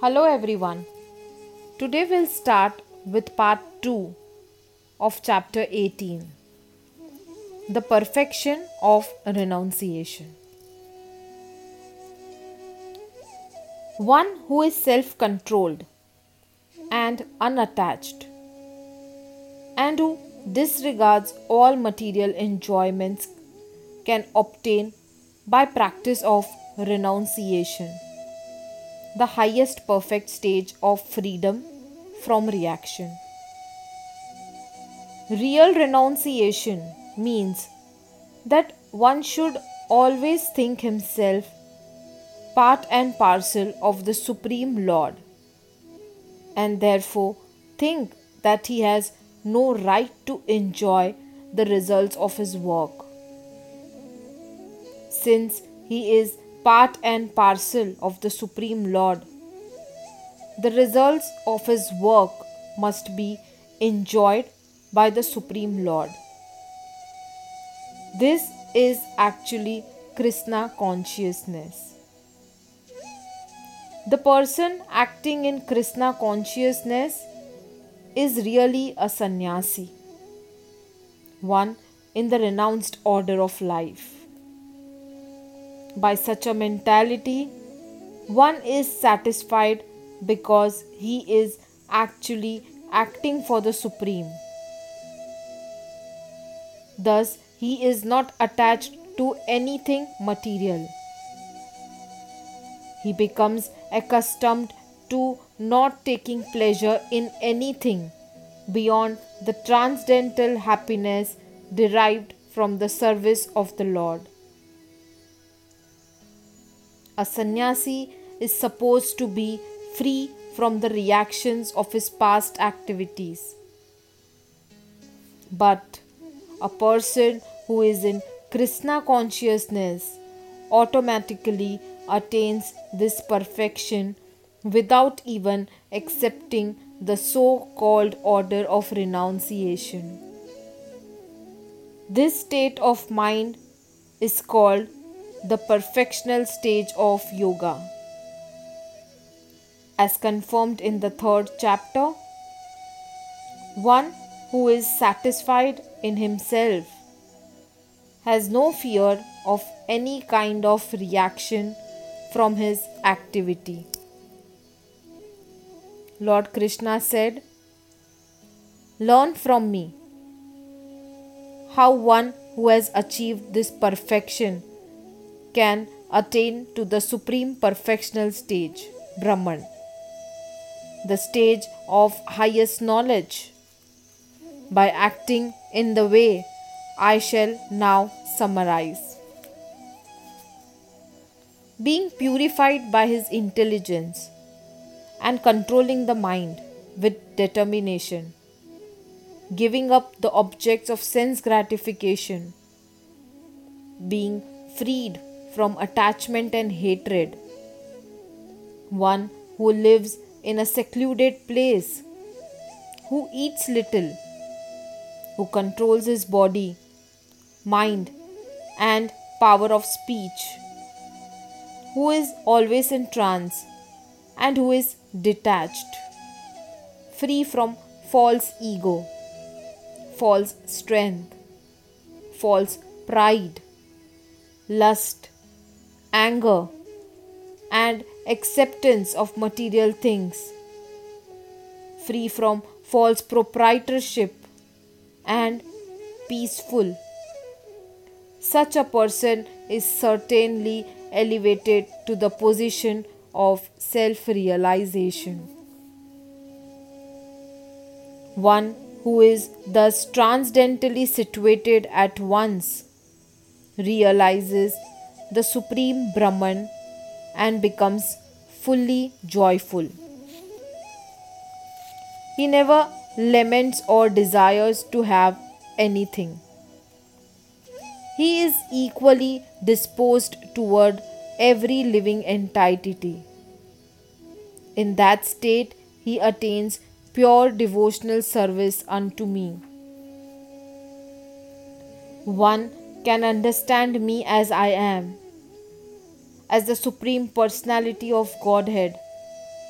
Hello everyone. Today we'll start with part 2 of chapter 18 The Perfection of Renunciation. One who is self controlled and unattached and who disregards all material enjoyments can obtain by practice of renunciation the highest perfect stage of freedom from reaction. Real renunciation means that one should always think himself part and parcel of the Supreme Lord and therefore think that he has no right to enjoy the results of his work. Since he is part and parcel of the Supreme Lord. The results of his work must be enjoyed by the Supreme Lord. This is actually Krishna consciousness. The person acting in Krishna consciousness is really a sannyasi, one in the renounced order of life. By such a mentality, one is satisfied because he is actually acting for the Supreme. Thus, he is not attached to anything material. He becomes accustomed to not taking pleasure in anything beyond the transcendental happiness derived from the service of the Lord. A sannyasi is supposed to be free from the reactions of his past activities. But a person who is in Krishna consciousness automatically attains this perfection without even accepting the so called order of renunciation. This state of mind is called the perfectional stage of yoga. As confirmed in the third chapter, one who is satisfied in himself has no fear of any kind of reaction from his activity. Lord Krishna said, Learn from me how one who has achieved this perfection can attain to the supreme perfectional stage, Brahman, the stage of highest knowledge, by acting in the way I shall now summarize. Being purified by his intelligence and controlling the mind with determination, giving up the objects of sense gratification, being freed from attachment and hatred. One who lives in a secluded place, who eats little, who controls his body, mind, and power of speech, who is always in trance, and who is detached, free from false ego, false strength, false pride, lust, anger, and acceptance of material things, free from false proprietorship, and peaceful. Such a person is certainly elevated to the position of self realization. One who is thus transcendentally situated at once realizes the Supreme Brahman and becomes fully joyful. He never laments or desires to have anything. He is equally disposed toward every living entity. In that state, he attains pure devotional service unto me. One can understand me as I am, as the Supreme Personality of Godhead,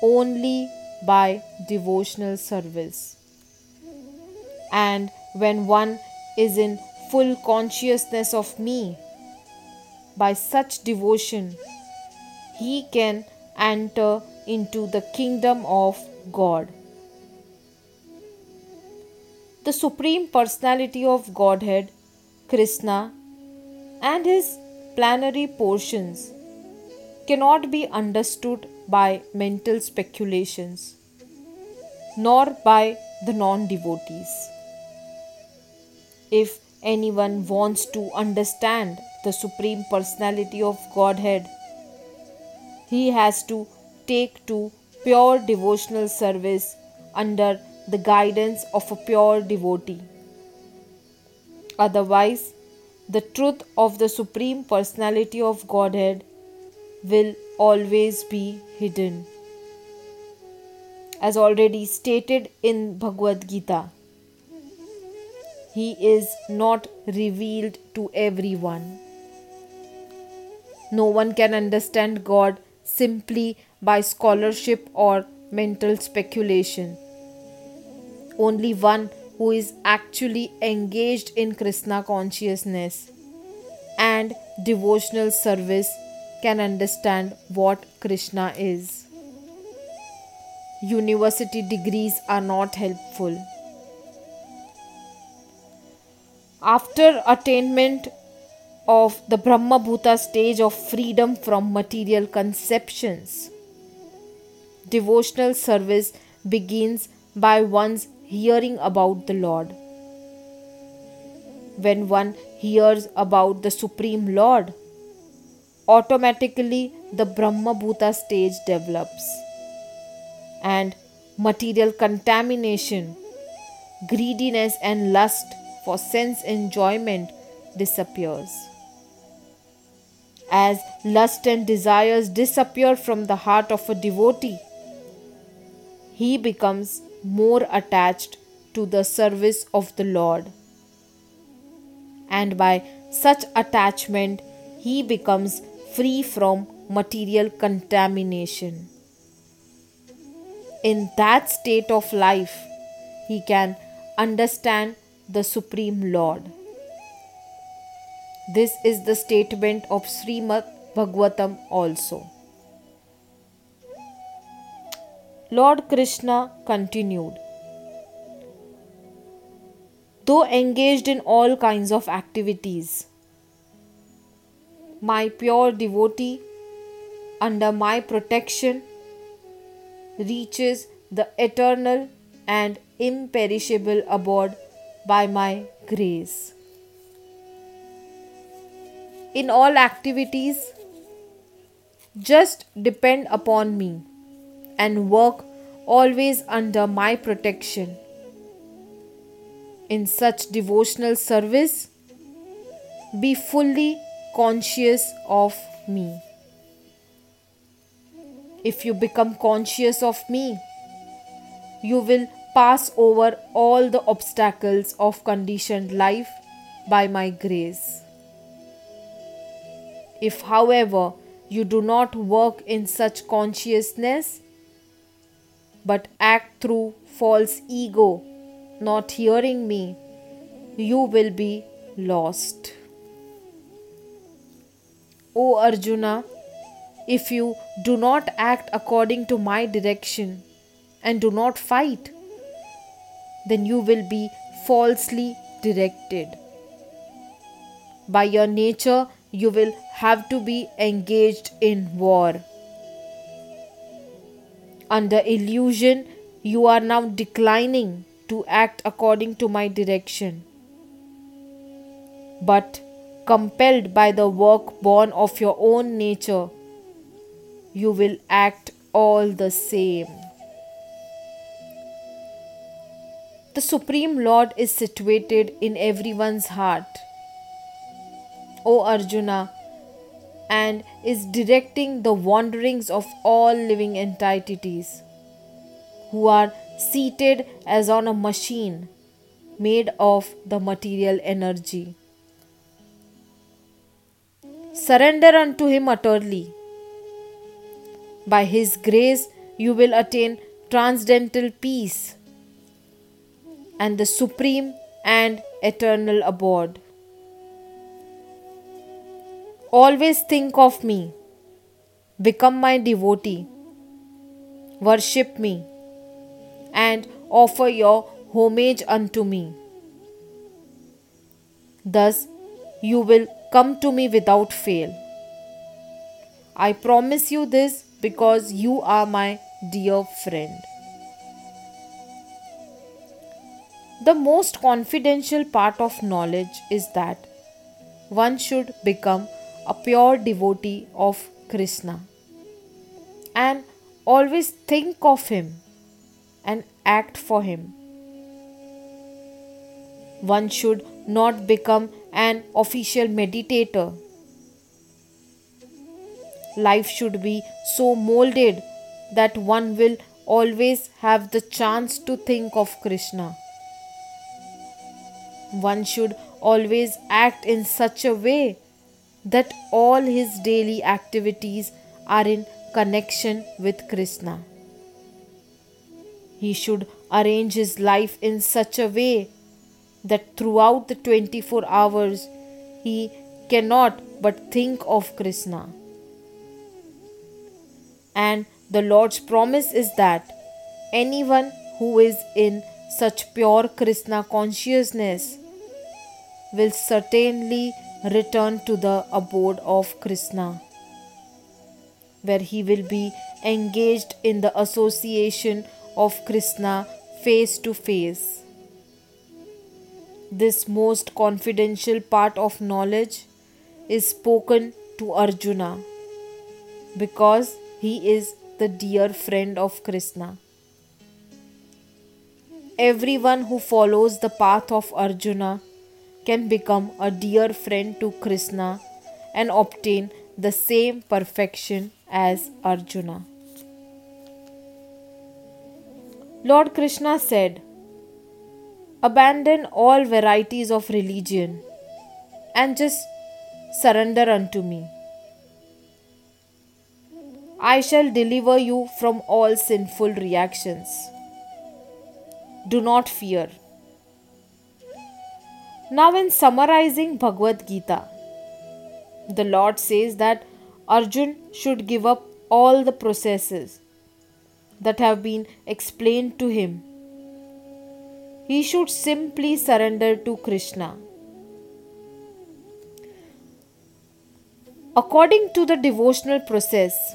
only by devotional service. And when one is in full consciousness of me, by such devotion, he can enter into the kingdom of God. The Supreme Personality of Godhead, Krishna, and his plenary portions cannot be understood by mental speculations nor by the non devotees. If anyone wants to understand the Supreme Personality of Godhead, he has to take to pure devotional service under the guidance of a pure devotee. Otherwise, the truth of the Supreme Personality of Godhead will always be hidden. As already stated in Bhagavad Gita, He is not revealed to everyone. No one can understand God simply by scholarship or mental speculation. Only one who is actually engaged in Krishna consciousness and devotional service can understand what Krishna is. University degrees are not helpful. After attainment of the Brahma Bhuta stage of freedom from material conceptions, devotional service begins by one's hearing about the Lord. When one hears about the Supreme Lord, automatically the Brahma Bhuta stage develops. And material contamination, greediness, and lust for sense enjoyment disappears. As lust and desires disappear from the heart of a devotee, he becomes more attached to the service of the Lord. And by such attachment, he becomes free from material contamination. In that state of life, he can understand the Supreme Lord. This is the statement of Srimad Bhagavatam also. Lord Krishna continued Though engaged in all kinds of activities, my pure devotee under my protection reaches the eternal and imperishable abode by my grace. In all activities, just depend upon me and work always under my protection. In such devotional service, be fully conscious of me. If you become conscious of me, you will pass over all the obstacles of conditioned life by my grace. If, however, you do not work in such consciousness, but act through false ego, not hearing me, you will be lost. O Arjuna, if you do not act according to my direction and do not fight, then you will be falsely directed. By your nature, you will have to be engaged in war. Under illusion, you are now declining to act according to my direction. But compelled by the work born of your own nature, you will act all the same. The Supreme Lord is situated in everyone's heart. O Arjuna, and is directing the wanderings of all living entities who are seated as on a machine made of the material energy. Surrender unto Him utterly. By His grace, you will attain transcendental peace and the supreme and eternal abode. Always think of me, become my devotee, worship me, and offer your homage unto me. Thus, you will come to me without fail. I promise you this because you are my dear friend. The most confidential part of knowledge is that one should become a pure devotee of Krishna and always think of him and act for him. One should not become an official meditator life should be so molded that one will always have the chance to think of Krishna. One should always act in such a way that all his daily activities are in connection with Krishna. He should arrange his life in such a way that throughout the 24 hours he cannot but think of Krishna. And the Lord's promise is that anyone who is in such pure Krishna consciousness will certainly return to the abode of Krishna, where he will be engaged in the association of Krishna face to face. This most confidential part of knowledge is spoken to Arjuna because he is the dear friend of Krishna. Everyone who follows the path of Arjuna can become a dear friend to Krishna and obtain the same perfection as Arjuna. Lord Krishna said, Abandon all varieties of religion and just surrender unto me. I shall deliver you from all sinful reactions. Do not fear. Now, in summarizing Bhagavad Gita, the Lord says that Arjun should give up all the processes that have been explained to him. He should simply surrender to Krishna. According to the devotional process,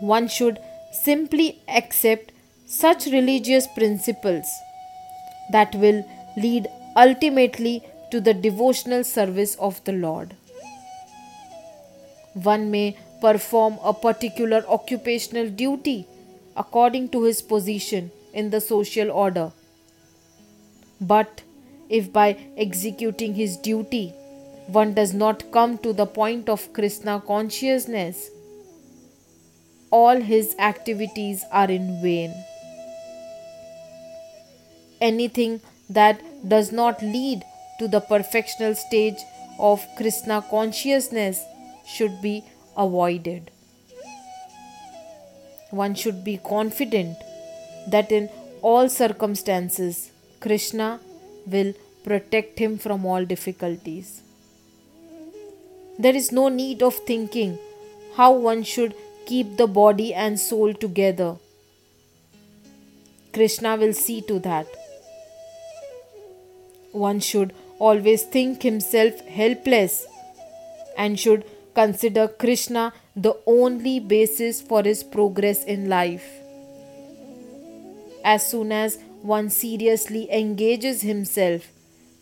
one should simply accept such religious principles that will lead ultimately to the devotional service of the Lord. One may perform a particular occupational duty according to his position in the social order. But if by executing his duty one does not come to the point of Krishna consciousness, all his activities are in vain. Anything that does not lead to the perfectional stage of Krishna consciousness should be avoided. One should be confident that in all circumstances Krishna will protect him from all difficulties. There is no need of thinking how one should keep the body and soul together. Krishna will see to that. One should always think himself helpless and should consider Krishna the only basis for his progress in life. As soon as one seriously engages himself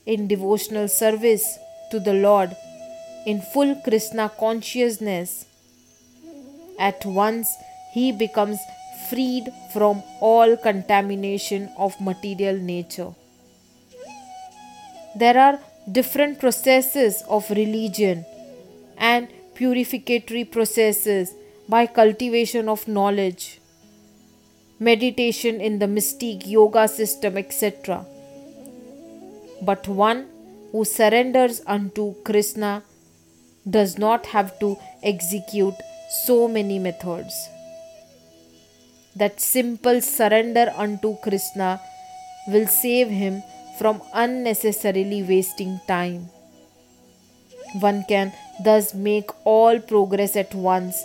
in devotional service to the Lord in full Krishna consciousness, at once he becomes freed from all contamination of material nature. There are different processes of religion and purificatory processes by cultivation of knowledge, meditation in the mystic yoga system, etc. But one who surrenders unto Krishna does not have to execute so many methods. that simple surrender unto Krishna will save him from unnecessarily wasting time. One can thus make all progress at once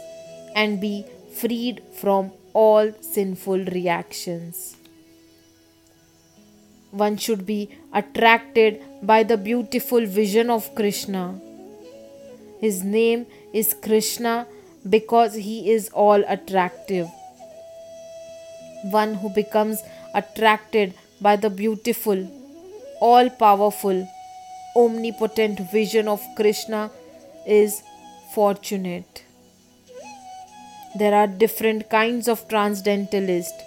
and be freed from all sinful reactions. One should be attracted by the beautiful vision of Krishna. His name is Krishna because he is all attractive. One who becomes attracted by the beautiful, all powerful, omnipotent vision of Krishna is fortunate. There are different kinds of transcendentalists.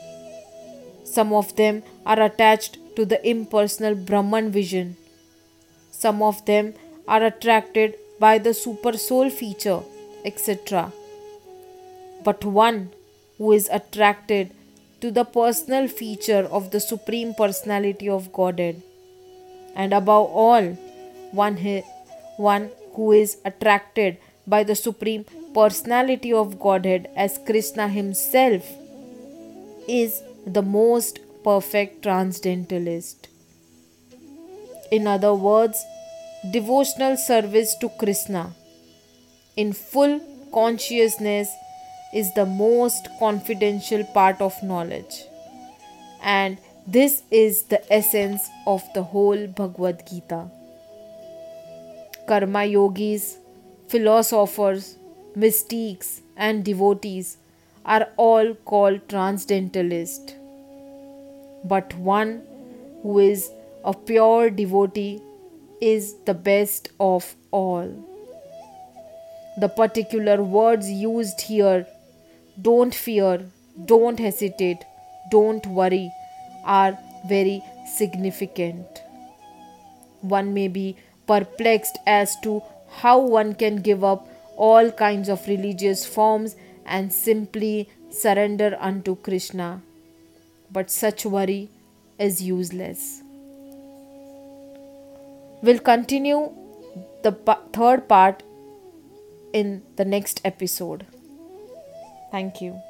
Some of them are attached to the impersonal Brahman vision. Some of them are attracted by the super soul feature, etc. But one who is attracted to the personal feature of the Supreme Personality of Godhead, and above all, one, one who is attracted by the Supreme Personality of Godhead as Krishna Himself, is the most perfect transcendentalist. In other words, devotional service to Krishna in full consciousness is the most confidential part of knowledge. And this is the essence of the whole Bhagavad Gita. Karma yogis, philosophers, mystics, and devotees are all called transcendentalists. But one who is a pure devotee is the best of all. The particular words used here don't fear, don't hesitate, don't worry are very significant. One may be perplexed as to how one can give up all kinds of religious forms and simply surrender unto Krishna. But such worry is useless. We'll continue the third part in the next episode. Thank you.